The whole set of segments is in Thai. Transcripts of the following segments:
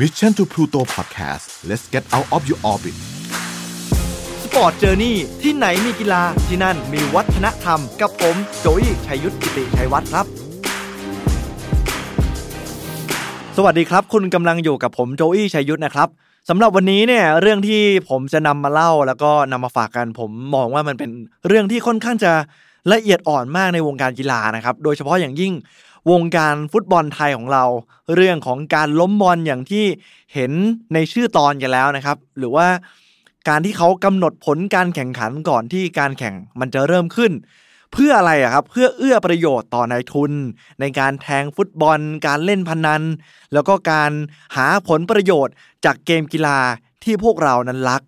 Mission to Pluto Podcast let's get out of your orbit Sport Journey ที่ไหนมีกีฬาที่นั่นมีวัฒนธรรม กับผมโจอี้ชัยยุทธกิติชัยวัฒน์ครับ สวัสดีครับ คุณกำลังอยู่กับผมโจอี้ชัยยุทธนะครับสำหรับวันนี้เนี่ยเรื่องที่ผมจะนำมาเล่าแล้วก็นำมาฝากกัน ผมมองว่ามันเป็นเรื่องที่ค่อนข้างจะละเอียดอ่อนมากในวงการกีฬานะครับ โดยเฉพาะอย่างยิ่ง วงการฟุตบอลไทยของเรา เรื่องของการล้มบอลอย่างที่เห็นในชื่อตอนกันแล้วนะครับ หรือว่าการที่เขากำหนดผลการแข่งขันก่อนที่การแข่งมันจะเริ่มขึ้น เพื่ออะไรอะครับเพื่อเอื้อประโยชน์ต่อนายทุน ในการแทงฟุตบอล การเล่นพนัน แล้วก็การหาผลประโยชน์จากเกมกีฬาที่พวกเรานั้นรัก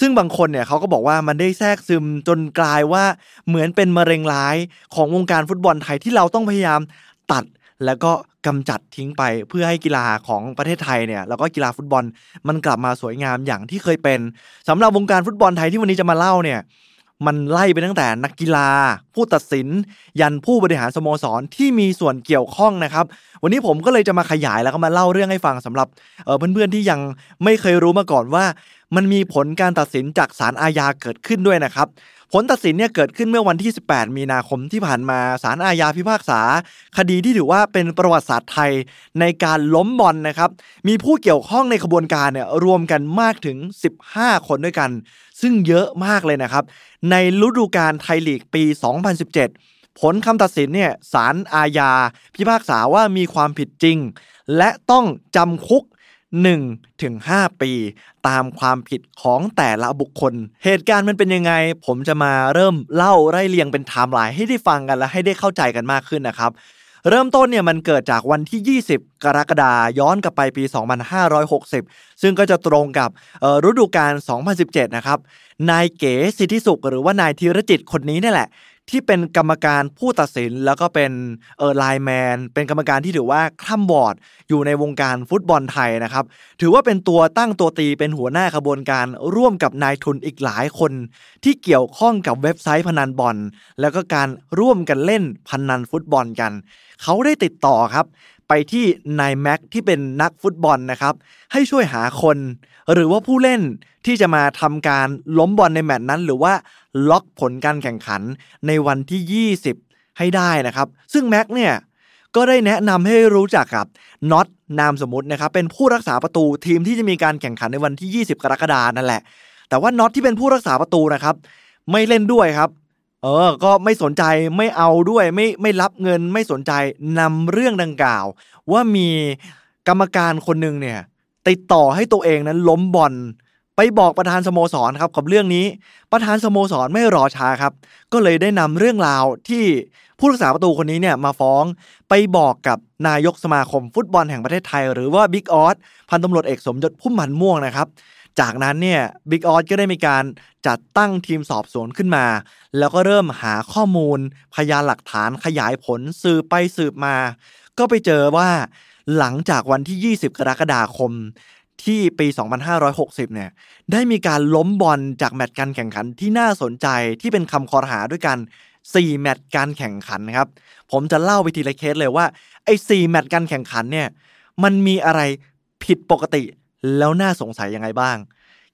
ซึ่งบางคนเนี่ยเขาก็บอกว่ามันได้แทรกซึมจนกลายว่าเหมือนเป็นมะเร็งร้ายของวงการฟุตบอลไทยที่เราต้องพยายาม ตัดแล้วก็กำจัดทิ้งไปเพื่อให้กีฬาของประเทศไทยเนี่ยแล้วก็กีฬาฟุตบอลมันกลับมาสวยงามอย่างที่เคยเป็นสำหรับวงการฟุตบอลไทยที่วันนี้จะมาเล่าเนี่ยมันไล่ไปตั้งแต่นักกีฬา ผู้ตัดสิน ยันผู้บริหารสโมสรที่มีส่วนเกี่ยวข้องนะครับ วันนี้ผมก็เลยจะมาขยายแล้วก็มาเล่าเรื่องให้ฟังสำหรับเพื่อนๆที่ยังไม่เคยรู้มาก่อนว่า มันมีผลการตัดสินจากศาลอาญาเกิดขึ้นด้วยนะครับ ผลตัดสินเนี่ยเกิดขึ้นเมื่อวันที่ 18 มีนาคมที่ผ่านมาศาลอาญาพิพากษา คดีที่ถือว่าเป็นประวัติศาสตร์ไทยในการล้มบอลนะครับ มีผู้เกี่ยวข้องในขบวนการเนี่ยรวมกันมากถึง 15 คนด้วยกัน ซึ่งเยอะมากเลยนะครับ ในฤดูกาลไทยลีกปี 2017 ผลคำตัดสินเนี่ยศาลอาญาพิพากษาว่ามีความผิดจริง และต้องจำคุก 1ถึง5ปี ตามความผิดของแต่ละบุคคล เหตุการณ์มันเป็นยังไง ผมจะมาเริ่มเล่าไล่เรียงเป็นไทม์ไลน์ให้ได้ฟังกันและให้ได้เข้าใจกันมากขึ้นนะครับเริ่มต้นเนี่ยมันเกิดจากวันที่ 20 กรกฎาย้อนกลับไปปี 2560 ซึ่งก็จะตรงกับฤดูกาล 2017 นะครับ นายเก๋สิทธิสุขหรือว่านายธีรจิตคนนี้นี่แหละ ที่เป็นกรรมการผู้ตัดสินแล้วก็เป็นเออไลแมนเป็นกรรมการที่ถือว่าคล่ำบอดอยู่ในวงการฟุตบอลไทยนะครับ ถือว่าเป็นตัวตั้งตัวตีเป็นหัวหน้าขบวนการร่วมกับนายทุนอีกหลายคน ที่เกี่ยวข้องกับเว็บไซต์พนันบอล แล้วก็การร่วมกันเล่นพนันฟุตบอลกัน เขาได้ติดต่อครับ ไปที่นายแม็กที่เป็นนักฟุตบอลนะครับ ให้ช่วยหาคน หรือว่าผู้เล่นที่จะมาทำการล้มบอลในแมตช์นั้น หรือว่าล็อกผลการแข่งขันในวันที่ 20 ให้ได้นะครับ ซึ่งแม็กเนี่ยก็ได้แนะนำให้รู้จักกับน็อตนามสมมตินะครับเป็นผู้รักษาประตูทีมที่จะมีการแข่งขันในวันที่ 20 กรกฎานั่นแหละ แต่ว่าน็อตที่เป็นผู้รักษาประตูนะครับไม่เล่นด้วยครับ เออ ก็ไม่สนใจไม่เอาด้วยไม่ไม่รับเงินไม่สนใจนำเรื่องดังกล่าว ว่ามีกรรมการคนหนึ่งเนี่ยติดต่อให้ตัวเองนั้นล้มบอลไปบอกประธานสโมสรครับกับเรื่องนี้ ประธานสโมสรไม่รอช้าครับ ก็เลยได้นำเรื่องราวที่ผู้รักษาประตูคนนี้เนี่ยมาฟ้องไปบอกกับนายกสมาคมฟุตบอลแห่งประเทศไทย หรือว่าบิ๊กออสพันตำรวจเอกสมยศพุ่มพันม่วงนะครับ จากนั้นเนี่ยบิ๊กออสก็ได้มีการจัดตั้งทีมสอบสวนขึ้นมา แล้วก็เริ่มหาข้อมูลพยานหลักฐานขยายผลสืบไปสืบมา ก็ไปเจอว่าหลังจากวันที่ 20 กรกฎาคมที่ปี 2560 เนี่ย ได้มีการล้มบอลจากแมตช์การแข่งขันที่น่าสนใจที่เป็นคำคอรหาด้วยกัน 4 แมตช์การแข่งขันครับ ผมจะเล่าไปทีละเคสเลยว่าไอ้4แมตช์การแข่งขันเนี่ย มันมีอะไรผิดปกติ แล้วน่าสงสัยยังไงบ้าง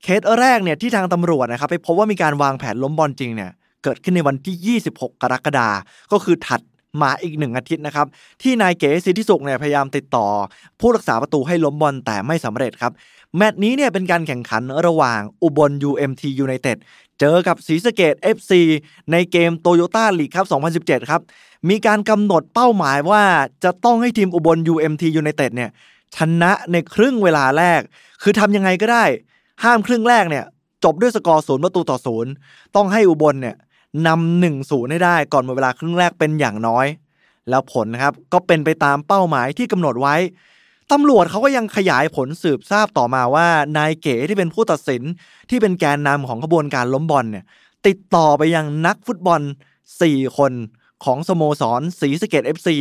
เคสแรกเนี่ยที่ทางตำรวจนะครับไปพบว่ามีการวางแผนล้มบอลจริงเนี่ยเกิดขึ้นในวันที่ 26 กรกฎาก็คือถัดมาอีกหนึ่งอาทิตย์นะครับ ที่นายเก๋สิทธิสุขเนี่ยพยายามติดต่อ ผู้รักษาประตูให้ล้มบอลแต่ไม่สำเร็จครับ แมตช์นี้เนี่ยเป็นการแข่งขันระหว่างอุบล UMT United เจอกับศรีสะเกด FC ในเกมโตโยต้าลีกครับ 2017 ครับ มีการกำหนดเป้าหมายว่าจะต้องให้ทีมอุบล UMT United เนี่ย ชนะในครึ่งเวลาแรก คือทำยังไงก็ได้ ห้ามครึ่งแรกเนี่ย จบด้วยสกอร์ศูนย์ประตูต่อศูนย์ต้องให้อุบลเนี่ยนำหนึ่งศูนย์ให้ได้ก่อนหมดเวลาครึ่งแรกเป็นอย่างน้อย แล้วผลนะครับก็เป็นไปตามเป้าหมายที่กำหนดไว้ตำรวจเขาก็ยังขยายผลสืบทราบต่อมาว่านายเก๋ที่เป็นผู้ตัดสินที่เป็นแกนนำของขบวนการล้มบอลเนี่ย ติดต่อไปยังนักฟุตบอล 4 คน ของสโมสรศรีสะเกษ FC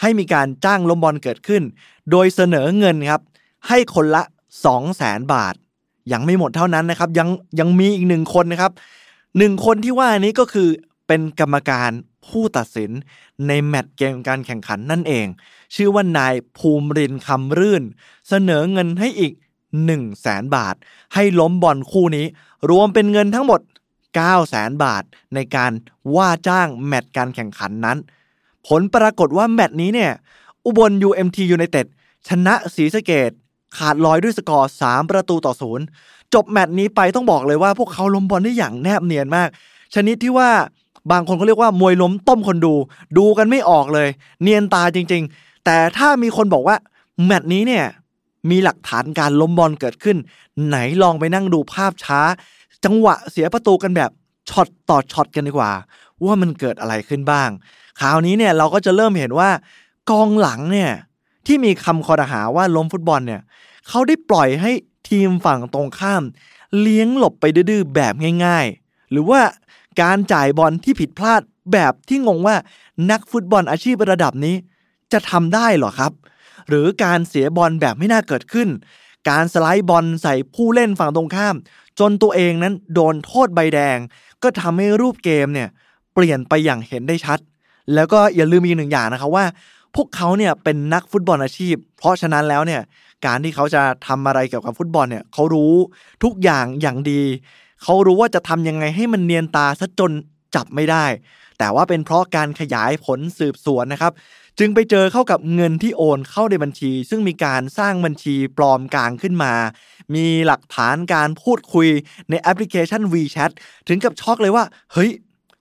ให้มีการจ้างล้มบอลเกิดขึ้น โดยเสนอเงินครับ ให้คนละ 2 0 0แสนบาท ยังไม่หมดเท่านั้นนะครับ ยังยังมีอีกหนึ่งคนนะครับหนึ่งคนที่ว่านี้ก็คือเป็นกรรมการผู้ตัดสินในแมตช์เกมการแข่งขันนั่นเอง ชื่อว่านายภูมิรินคำรื่น เสนอเงินให้อีก 1 0 0 0 0แสนบาท ให้ล้มบอลคู่นี้ รวมเป็นเงินทั้งหมด 9 0 0แสนบาท ในการว่าจ้างแมตช์การแข่งขันนั้น ผลปรากฏว่าแมตช์นี้เนี่ยอุบล UMT United ชนะศรีสะเกษขาดลอยด้วยสกอร์ 3 ประตูต่อศูนย์จบแมตช์นี้ไปต้องบอกเลยว่าพวกเขาล้มบอลได้อย่างแนบเนียนมาก ชนิดที่ว่าบางคนเขาเรียกว่ามวยล้มต้มคนดู ดูกันไม่ออกเลย เนียนตาจริง ๆ แต่ถ้ามีคนบอกว่าแมตช์นี้เนี่ยมีหลักฐานการล้มบอลเกิดขึ้น ไหนลองไปนั่งดูภาพช้า จังหวะเสียประตูกันแบบช็อตต่อช็อตกันดีกว่า ว่ามันเกิดอะไรขึ้นบ้าง คราวนี้เนี่ยเราก็จะเริ่มเห็นว่ากองหลังเนี่ยที่มีคำคอรหาว่าล้มฟุตบอลเนี่ยเขาได้ปล่อยให้ทีมฝั่งตรงข้าม เลี้ยงหลบไปดื้อแบบง่าย ๆ หรือว่าการจ่ายบอลที่ผิดพลาดแบบที่งงว่านักฟุตบอลอาชีพระดับนี้ จะทำได้หรอครับ หรือการเสียบอลแบบไม่น่าเกิดขึ้น การสไลด์บอลใส่ผู้เล่นฝั่งตรงข้าม จนตัวเองนั้นโดนโทษใบแดง ก็ทำให้รูปเกมเนี่ยเปลี่ยนไปอย่างเห็นได้ชัด แล้วก็อย่าลืมอีกหนึ่งอย่างนะครับว่า พวกเขาเนี่ยเป็นนักฟุตบอลอาชีพ เพราะฉะนั้นแล้วเนี่ยการที่เขาจะทำอะไรเกี่ยวกับฟุตบอลเนี่ยเขารู้ทุกอย่างอย่างดี เขารู้ว่าจะทำยังไงให้มันเนียนตาซะจนจับไม่ได้ แต่ว่าเป็นเพราะการขยายผลสืบสวนนะครับ จึงไปเจอเข้ากับเงินที่โอนเข้าในบัญชี ซึ่งมีการสร้างบัญชีปลอมกลางขึ้นมา มีหลักฐานการพูดคุยในแอปพลิเคชัน WeChat ถึงกับช็อกเลยว่า เฮ้ย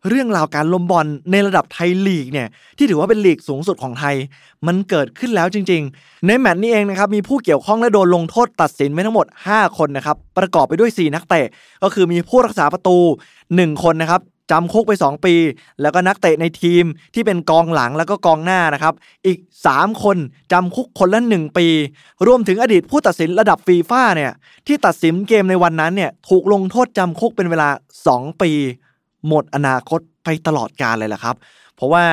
เรื่องราวการล้มบอลในระดับไทยลีกเนี่ยที่ถือว่าเป็นลีกสูงสุดของไทย มันเกิดขึ้นแล้วจริง ๆ ในแมตช์นี้เองนะครับมีผู้เกี่ยวข้องและโดนลงโทษตัดสินไปทั้งหมด 5 คนนะครับประกอบไปด้วย 4 นักเตะก็คือมีผู้รักษาประตู 1 คนนะครับ จำคุกไป 2 ปี แล้วก็นักเตะในทีมที่เป็นกองหลังแล้วก็กองหน้านะครับ อีก 3 คนจำคุกคนละ 1 ปี รวมถึงอดีตผู้ตัดสินระดับฟีฟ่าเนี่ยที่ตัดสินเกมในวันนั้นเนี่ยถูกลงโทษจำคุกเป็นเวลา 2 ปี หมดอนาคตไปตลอดกาลเลยแหละครับ เพราะว่า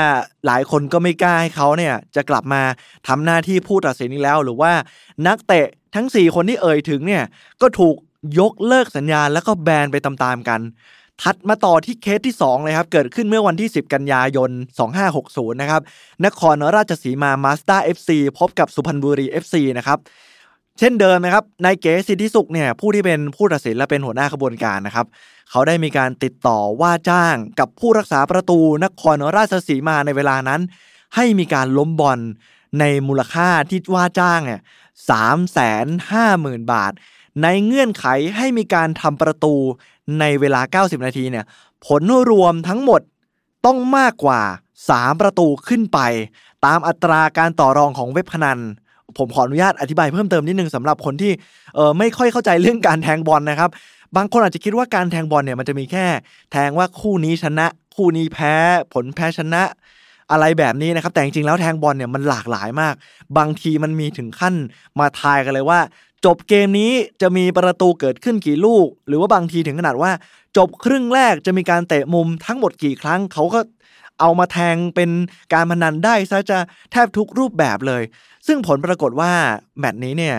หลายคนก็ไม่กล้าให้เขาเนี่ยจะกลับมาทำหน้าที่ผู้ตัดสินอีกแล้ว หรือว่านักเตะทั้ง 4 คนที่เอ่ยถึงเนี่ยก็ถูกยกเลิกสัญญาแล้วก็แบนไปตามๆกัน ถัดมาต่อที่เคสที่2เลยครับ เกิดขึ้นเมื่อวันที่ 10 กันยายน 2560 นะครับ นครราชสีมามาสเตอร์ FC พบกับสุพรรณบุรี FC นะครับ เช่นเดิมนะครับ นายเก๋สิทธิสุขเนี่ย ผู้ที่เป็นผู้ตัดสินและเป็นหัวหน้าขบวนการนะครับ เขาได้มีการติดต่อว่าจ้างกับผู้รักษาประตูนครราชสีมาในเวลานั้น ให้มีการล้มบอลในมูลค่าที่ว่าจ้างเนี่ยสามแสนห้าหมื่นบาท ในเงื่อนไขให้มีการทำประตูในเวลา 90 นาทีเนี่ยผลรวมทั้งหมดต้องมากกว่า 3 ประตูขึ้นไป ตามอัตราการต่อรองของเว็บพนัน ผมขออนุญาตอธิบายเพิ่มเติมนิดนึงสำหรับคนที่เออไม่ค่อยเข้าใจเรื่องการแทงบอลนะครับ บางคนอาจจะคิดว่าการแทงบอลเนี่ยมันจะมีแค่ แทงว่าคู่นี้ชนะ คู่นี้แพ้ ผลแพ้ชนะอะไรแบบนี้นะครับแต่จริงๆแล้วแทงบอลเนี่ยมันหลากหลายมาก บางทีมันมีถึงขั้นมาทายกันเลยว่า จบเกมนี้จะมีประตูเกิดขึ้นกี่ลูก หรือว่าบางทีถึงขนาดว่า จบครึ่งแรกจะมีการเตะมุมทั้งหมดกี่ครั้ง เขาก็เอามาแทงเป็นการพนันได้ซะจะแทบทุกรูปแบบเลย ซึ่งผลปรากฏว่าแมตช์นี้เนี่ย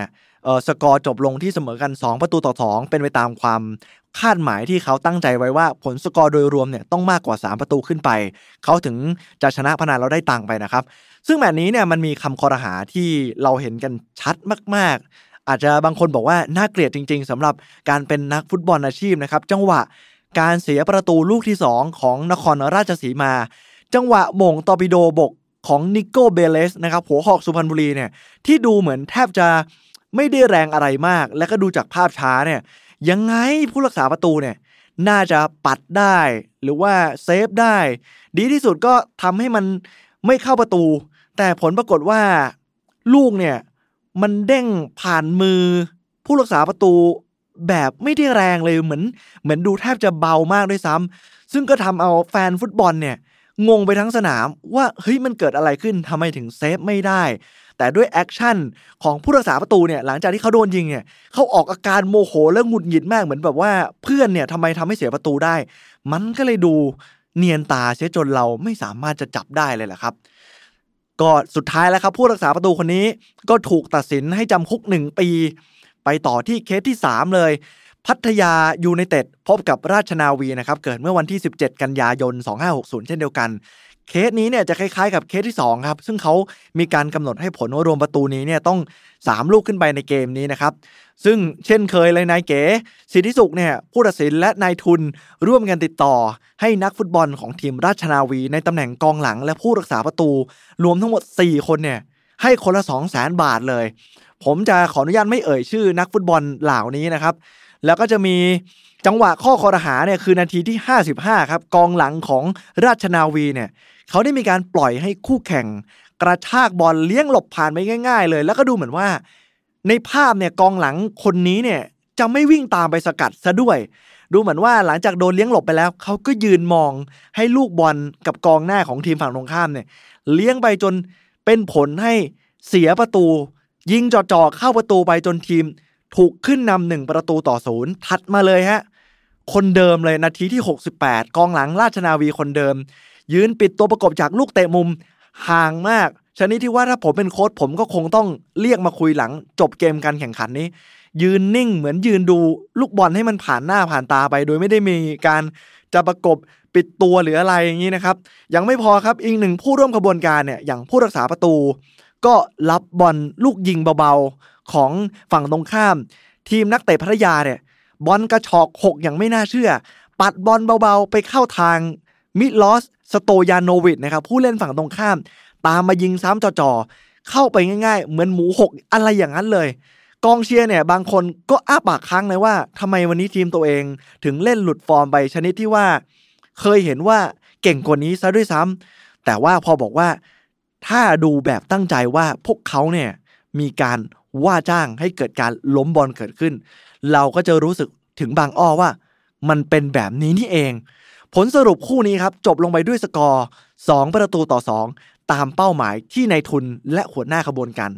สกอร์จบลงที่เสมอกัน 2 ประตูต่อ 2 เป็นไปตามความคาดหมายที่เขาตั้งใจไว้ว่าผลสกอร์โดยรวมเนี่ยต้องมากกว่า 3 ประตูขึ้นไป เขาถึงจะชนะพนันเราได้ตังไปนะครับ ซึ่งแมตช์นี้เนี่ยมันมีคำคอรหาที่เราเห็นกันชัดมากๆ อาจจะบางคนบอกว่าน่าเกลียดจริง ๆสำหรับการเป็นนักฟุตบอลอาชีพนะครับ จังหวะการเสียประตูลูกที่ 2 ของนครราชสีมา จังหวะมงตอปิโดบกของนิโก้เบเลสนะครับหัวหอกสุพรรณบุรีเนี่ยที่ดูเหมือนแทบจะไม่ได้แรงอะไรมาก และก็ดูจากภาพช้าเนี่ยยังไงผู้รักษาประตูเนี่ยน่าจะปัดได้ หรือว่าเซฟได้ ดีที่สุดก็ทำให้มันไม่เข้าประตู แต่ผลปรากฏว่าลูกเนี่ย มันเด้งผ่านมือ ผู้รักษาประตูแบบไม่ได้แรงเลยเหมือน เหมือนดูแทบจะเบามากด้วยซ้ำซึ่งก็ทำเอาแฟนฟุตบอลเนี่ยงงไปทั้งสนามว่าเฮ้ยมันเกิดอะไรขึ้นทำไมถึงเซฟไม่ได้ แต่ด้วย action ของผู้รักษาประตูเนี่ยหลังจากที่เขาโดนยิงเนี่ยเขาออกอาการโมโหและหงุดหงิดมากเหมือนแบบว่าเพื่อนเนี่ยทำไมทำให้เสียประตูได้ มันก็เลยดูเนียนตาเสียจนเราไม่สามารถจะจับได้เลยแหละครับ ก็สุดท้ายแล้วครับผู้รักษาประตูคนนี้ก็ถูกตัดสินให้จำคุกหนึ่งปี ไปต่อที่เคสที่ 3 เลย พัทยายูไนเต็ดพบกับราชนาวีนะครับเกิดเมื่อวันที่ 17 กันยายน 2560 เช่นเดียวกัน เคสนี้เนี่ยจะคล้ายๆกับเคสที่2ครับซึ่งเขามีการกำหนดให้ผลว่ารวมประตูนี้เนี่ยต้อง 3 ลูกขึ้นไปในเกมนี้นะครับซึ่งเช่นเคยเลยนายเก๋สิทธิสุขเนี่ยผู้ตัดสินและนายทุนร่วมกันติดต่อ ให้นักฟุตบอลของทีมราชนาวี ในตำแหน่งกองหลังและผู้รักษาประตู รวมทั้งหมด 4 คนเนี่ยให้คนละ 2 0 0 0 0 0บาทเลย ผมจะขออนุญาตไม่เอ่ยชื่อนักฟุตบอลเหล่านี้นะครับ แล้วก็จะมี จังหวะข้อคอรหาเนี่ยคือนาทีที่ 55 ครับ กองหลังของราชนาวีเนี่ยเขาได้มีการปล่อยให้คู่แข่ง กระชากบอลเลี้ยงหลบผ่านไปง่าย ๆ เลย แล้วก็ดูเหมือนว่า ในภาพเนี่ยกองหลังคนนี้เนี่ยจะไม่วิ่งตามไปสกัดซะด้วย ดูเหมือนว่าหลังจากโดนเลี้ยงหลบไปแล้ว เขาก็ยืนมองให้ลูกบอลกับกองหน้าของทีมฝั่งตรงข้ามเนี่ย เลี้ยงไปจนเป็นผลให้เสียประตู ยิงจ่อๆเข้าประตูไปจนทีม ถูกขึ้นนำหนึ่งประตูต่อศูนย์ถัดมาเลยฮะ คนเดิมเลยนาทีที่ 68 กองหลังราชนาวีคนเดิม ยืนปิดตัวประกบจากลูกเตะมุมห่างมากชนิดที่ว่าถ้าผมเป็นโค้ชผมก็คงต้องเรียกมาคุยหลัง จบเกมการแข่งขันนี้ ยืนนิ่งเหมือนยืนดูลูกบอลให้มันผ่านหน้าผ่านตาไป โดยไม่ได้มีการจะประกบปิดตัวหรืออะไรอย่างนี้นะครับ ยังไม่พอครับอีกหนึ่งผู้ร่วมขบวนการเนี่ยอย่างผู้รักษาประตู ก็รับบอลลูกยิงเบาๆของฝั่งตรงข้าม ทีมนักเตะพัทยาเนี่ย บอลกระชอกหกอย่างไม่น่าเชื่อ ปัดบอลเบาๆ ไปเข้าทางมิลอสสโตยานโนวิชนะครับผู้เล่นฝั่งตรงข้าม ตามมายิงซ้ำจ่อๆ เข้าไปง่ายๆ เหมือนหมูหกอะไรอย่างนั้นเลย กองเชียร์เนี่ยบางคนก็อ้าปากค้างเลยว่าทำไมวันนี้ทีมตัวเอง ถึงเล่นหลุดฟอร์มไปชนิดที่ว่า เคยเห็นว่าเก่งกว่านี้ซะด้วยซ้ำแต่ว่าพอบอกว่าถ้าดูแบบตั้งใจว่าพวกเขาเนี่ยมีการว่าจ้างให้เกิดการล้มบอลเกิดขึ้น เราก็จะรู้สึกถึงบางอ้อว่า มันเป็นแบบนี้นี่เอง ผลสรุปคู่นี้ครับ จบลงไปด้วยสกอร์ 2 ประตูต่อ 2 ตามเป้าหมายที่นายทุนและหัวหน้าขบวนการ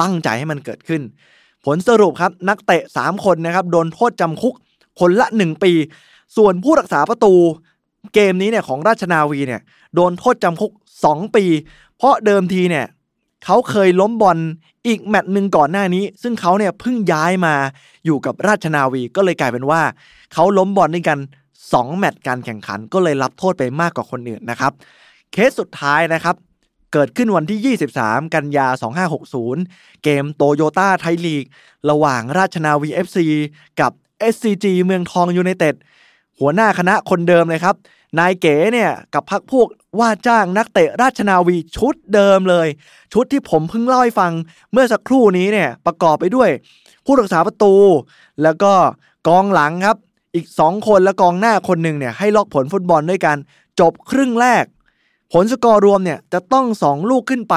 ตั้งใจให้มันเกิดขึ้น ผลสรุปครับนักเตะ 3 คนนะครับโดนโทษจำคุกคนละ 1 ปี ส่วนผู้รักษาประตูเกมนี้เนี่ยของราชนาวีเนี่ยโดนโทษจำคุก 2 ปี เพราะเดิมทีเนี่ย เขาเคยล้มบอลอีกแมตช์หนึ่งก่อนหน้านี้ ซึ่งเขาเนี่ยเพิ่งย้ายมาอยู่กับราชนาวีก็เลยกลายเป็นว่า เขาล้มบอลด้วยกัน 2 แมตช์การแข่งขันก็เลยรับโทษไปมากกว่าคนอื่นนะครับ เคสสุดท้ายนะครับ เกิดขึ้นวันที่ 23 กันยา 2560 เกมโตโยต้าไทยลีก ระหว่างราชนาวี FC กับ SCG เมืองทองยูไนเต็ดหัวหน้าคณะคนเดิมเลยครับ นายเก๋เนี่ยกับพักพวกว่าจ้างนักเตะราชนาวีชุดเดิมเลย ชุดที่ผมเพิ่งเล่าให้ฟังเมื่อสักครู่นี้เนี่ยประกอบไปด้วย ผู้รักษาประตู แล้วก็กองหลังครับ อีก 2 คนและกองหน้าคนหนึ่งเนี่ยให้ลอกผลฟุตบอลด้วยกันจบครึ่งแรก ผลสกอร์รวมเนี่ยจะต้อง 2 ลูกขึ้นไป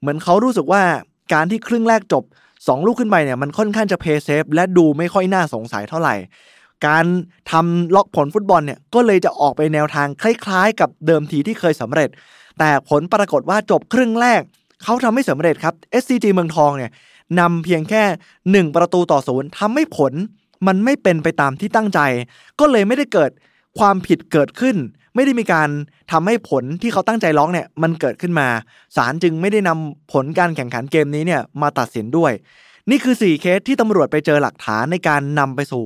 เหมือนเขารู้สึกว่าการที่ครึ่งแรกจบ 2 ลูกขึ้นไปเนี่ยมันค่อนข้างจะเพย์เซฟและดูไม่ค่อยน่าสงสัยเท่าไหร่ การทำล็อกผลฟุตบอลเนี่ยก็เลยจะออกไปแนวทางคล้าย ๆ กับเดิมทีที่เคยสำเร็จ แต่ผลปรากฏว่าจบครึ่งแรก เขาทำไม่สำเร็จครับ SCG เมืองทองเนี่ยนำเพียงแค่ 1 ประตูต่อศูนย์ทำให้ผลมันไม่เป็นไปตามที่ตั้งใจ ก็เลยไม่ได้เกิดความผิดเกิดขึ้น ไม่ได้มีการทำให้ผลที่เขาตั้งใจร้องเนี่ยมันเกิดขึ้นมาศาลจึงไม่ได้นำผลการแข่งขันเกมนี้เนี่ยมาตัดสินด้วย นี่คือ 4 เคสที่ตำรวจไปเจอหลักฐานในการนำไปสู่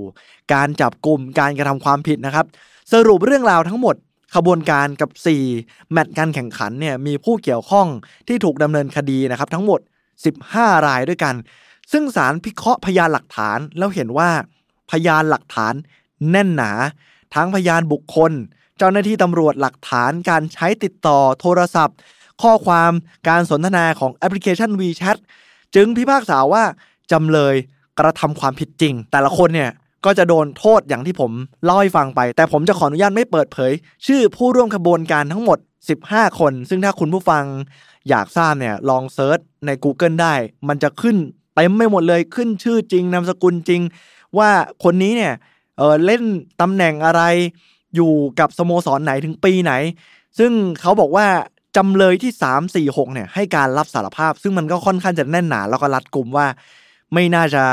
การจับกลุ่มการกระทำความผิดนะครับ สรุปเรื่องราวทั้งหมดขบวนการกับ 4 แมตช์การแข่งขันเนี่ยมีผู้เกี่ยวข้องที่ถูกดำเนินคดีนะครับ ทั้งหมด 15 รายด้วยกัน ซึ่งศาลพิเคราะห์พยานหลักฐานแล้วเห็นว่าพยานหลักฐานแน่นหนา ทั้งพยานบุคคล เจ้าหน้าที่ตำรวจหลักฐานการใช้ติดต่อโทรศัพท์ ข้อความการสนทนาของแอปพลิเคชัน WeChat จึงพิพากษาว่าจำเลยกระทำความผิดจริง แต่ละคนเนี่ยก็จะโดนโทษอย่างที่ผมเล่าให้ฟังไป แต่ผมจะขออนุญาตไม่เปิดเผย ชื่อผู้ร่วมขบวนการทั้งหมด 15 คน ซึ่งถ้าคุณผู้ฟังอยากทราบเนี่ยลอง search ใน Google ได้ มันจะขึ้นเต็มไปหมดเลยขึ้นชื่อจริงนามสกุลจริง ว่าคนนี้เนี่ยเออเล่นตำแหน่งอะไรอยู่กับสโมสรไหนถึงปีไหน ซึ่งเขาบอกว่า จำเลยที่ 3 4 6เนี่ยให้การรับสารภาพ ซึ่งมันก็ค่อนข้างจะแน่นหนาแล้วก็รัดกลุ่มว่า ไม่น่าจะ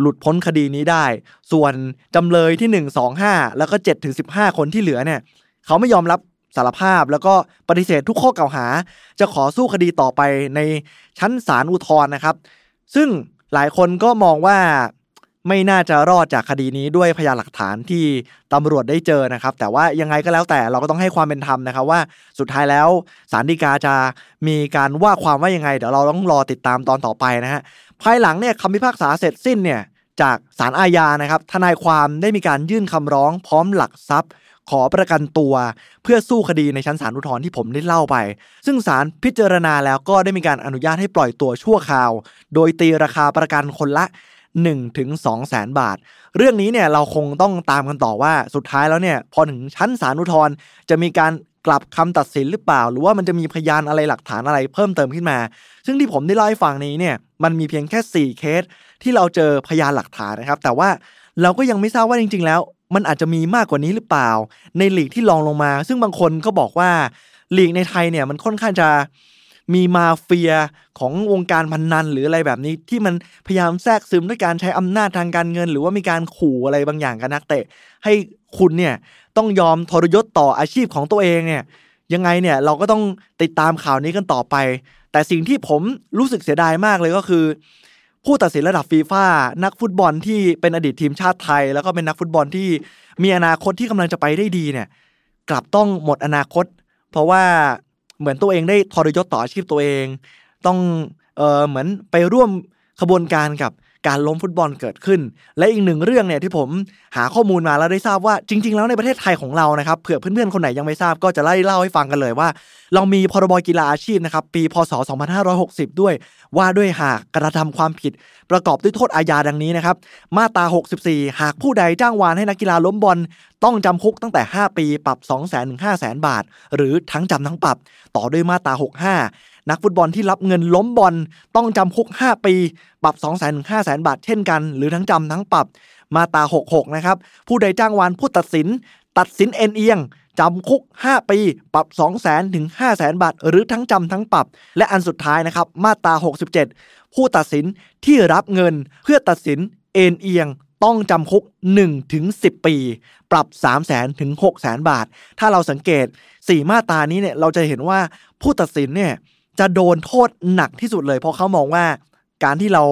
หลุดพ้นคดีนี้ได้ ส่วนจำเลยที่ 1 2 5 แล้วก็7ถึง15 คนที่เหลือเนี่ย เขาไม่ยอมรับสารภาพแล้วก็ปฏิเสธทุกข้อกล่าวหา จะขอสู้คดีต่อไปในชั้นศาลอุทธรณ์นะครับ ซึ่งหลายคนก็มองว่า ไม่น่าจะรอดจากคดีนี้ด้วยพยานหลักฐานที่ตำรวจได้เจอนะครับ แต่ว่ายังไงก็แล้วแต่เราก็ต้องให้ความเป็นธรรมนะครับว่าสุดท้ายแล้วสารดีกาจะมีการว่าความว่ายังไง เดี๋ยวเราต้องรอติดตามตอนต่อไปนะฮะภายหลังเนี่ยคำพิพากษาเสร็จสิ้นเนี่ยจากศาลอาญานะครับ ทนายความได้มีการยื่นคำร้องพร้อมหลักทรัพย์ ขอประกันตัวเพื่อสู้คดีในชั้นศาลอุทธรณ์ที่ผมได้เล่าไป ซึ่งศาลพิจารณาแล้วก็ได้มีการอนุญาตให้ปล่อยตัวชั่วคราว โดยตีราคาประกันคนละ 1ถึง2แสนบาท เรื่องนี้เนี่ยเราคงต้องตามกันต่อว่าสุดท้ายแล้วเนี่ยพอถึงชั้นศาลอุทธรณ์จะมีการกลับคำตัดสินหรือเปล่า หรือว่ามันจะมีพยานอะไรหลักฐานอะไรเพิ่มเติมขึ้นมา ซึ่งที่ผมได้เล่าให้ฟังนี้เนี่ยมันมีเพียงแค่ 4 เคสที่เราเจอพยานหลักฐานนะครับ แต่ว่าเราก็ยังไม่ทราบว่าจริง ๆ แล้ว มันอาจจะมีมากกว่านี้หรือเปล่า ในหลีกที่ลองลงมา ซึ่งบางคนก็บอกว่าหลีกในไทยเนี่ยมันค่อนข้างจะ มีมาเฟียของวงการพนนันหรืออะไรแบบนี้ที่มันพยายามแทรกซึมด้วยการใช้อำนาจทางการเงิน หรือว่ามีการขู่อะไรบางอย่างกับนักเตะ ให้คุณเนี่ยต้องยอมทรยศต่ออาชีพของตัวเองเนี่ยยังไงเนี่ยเราก็ต้องติดตามข่าวนี้กันต่อไป แต่สิ่งที่ผมรู้สึกเสียดายมากเลยก็คือ ผู้ตัดสินระดับฟีฟ่านักฟุตบอลที่เป็นอดีตทีมชาติไทย แล้วก็เป็นนักฟุตบอลที่มีอนาคตที่กำลังจะไปได้ดีเนี่ย กลับต้องหมดอนาคต เพราะว่า เหมือนตัวเองได้ทรยศต่ออาชีพตัวเอง ต้องเออเหมือนไปร่วมขบวนการกับ การล้มฟุตบอลเกิดขึ้น และอีกหนึ่งเรื่องเนี่ยที่ผมหาข้อมูลมาแล้วได้ทราบว่าจริง ๆ แล้วในประเทศไทยของเรานะครับเผื่อเพื่อนๆคนไหนยังไม่ทราบก็จะไล่เล่าให้ฟังกันเลยว่า เรามีพรบกีฬาอาชีพนะครับปีพศ 2560 ด้วย ว่าด้วยหากกระทำความผิด ประกอบด้วยโทษอาญาดังนี้นะครับมาตรา 64 หากผู้ใดจ้างวานให้นักกีฬาล้มบอลต้องจำคุกตั้งแต่ 5 ปีปรับ 200,000-500,000 บาท หรือทั้งจำทั้งปรับ ต่อด้วยมาตรา 65 นักฟุตบอลที่รับเงินล้มบอลต้องจำคุก 5 ปี ปรับ2 0 0 0 0 0ถึง5 0 0 0 0 บาทเช่นกัน หรือทั้งจำทั้งปรับ มาตรา 66 นะครับ ผู้ใดจ้างวานผู้ตัดสิน ตัดสินเอ็นเอียงจำคุก 5 ปี ปรับ 2 0 0 0 0 0 ถึง 5 0 0 0 0 บาท หรือทั้งจำทั้งปรับ และอันสุดท้ายนะครับ มาตรา 67 ผู้ตัดสินที่รับเงินเพื่อตัดสินเอ็นเอียงต้องจำคุก1ถึง10 ปี ปรับ 3 0 0แสนถึง 6 0แสนบาท ถ้าเราสังเกต 4 มาตรานี้เนี่ย เราจะเห็นว่าผู้ตัดสินเนี่ย จะโดนโทษหนักที่สุดเลย เพราะเขามองว่าการที่เรา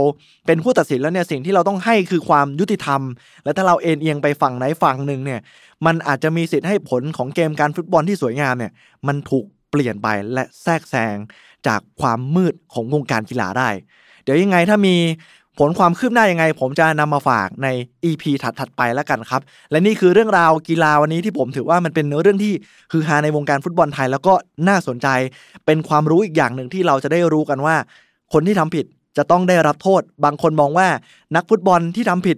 เป็นผู้ตัดสินแล้วเนี่ยสิ่งที่เราต้องให้คือความยุติธรรม และถ้าเราเอ็นเอียงไปฝั่งไหนฝั่งหนึ่งเนี่ยมันอาจจะมีสิทธิ์ให้ผลของเกมการฟุตบอลที่สวยงามเนี่ยมันถูกเปลี่ยนไปและแทรกแซงจากความมืดของวงการกีฬาได้ เดี๋ยวยังไงถ้ามี ผลความคืบหน้ายังไง ผมจะนำมาฝากใน EP ถัดๆไปแล้วกันครับ และนี่คือเรื่องราวกีฬาวันนี้ที่ผมถือว่ามันเป็นเรื่องที่คือฮาในวงการฟุตบอลไทย แล้วก็น่าสนใจ เป็นความรู้อีกอย่างหนึ่งที่เราจะได้รู้กันว่า คนที่ทำผิดจะต้องได้รับโทษ บางคนมองว่านักฟุตบอลที่ทำผิด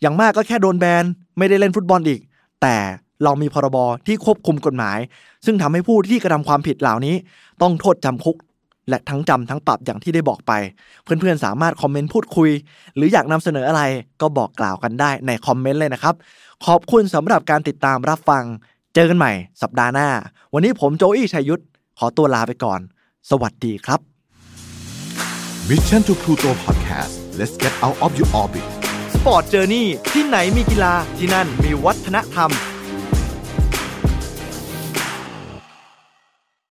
อย่างมากก็แค่โดนแบนไม่ได้เล่นฟุตบอลอีก แต่เรามีพรบที่ควบคุมกฎหมาย ซึ่งทำให้ผู้ที่กระทำความผิดเหล่านี้ ต้องโทษจำคุก และทั้งจำทั้งปรับอย่างที่ได้บอกไป เพื่อนๆ สามารถคอมเมนต์พูดคุย หรืออยากนำเสนออะไรก็บอกกล่าวกันได้ในคอมเมนต์เลยนะครับ ขอบคุณสำหรับการติดตามรับฟัง เจอกันใหม่สัปดาห์หน้า วันนี้ผมโจอี้ชัยยุทธขอตัวลาไปก่อน สวัสดีครับ Mission to Pluto Podcast let's get out of your orbit สปอร์ตเจอร์นี่ที่ไหนมีกีฬาที่นั่นมีวัฒนธรรม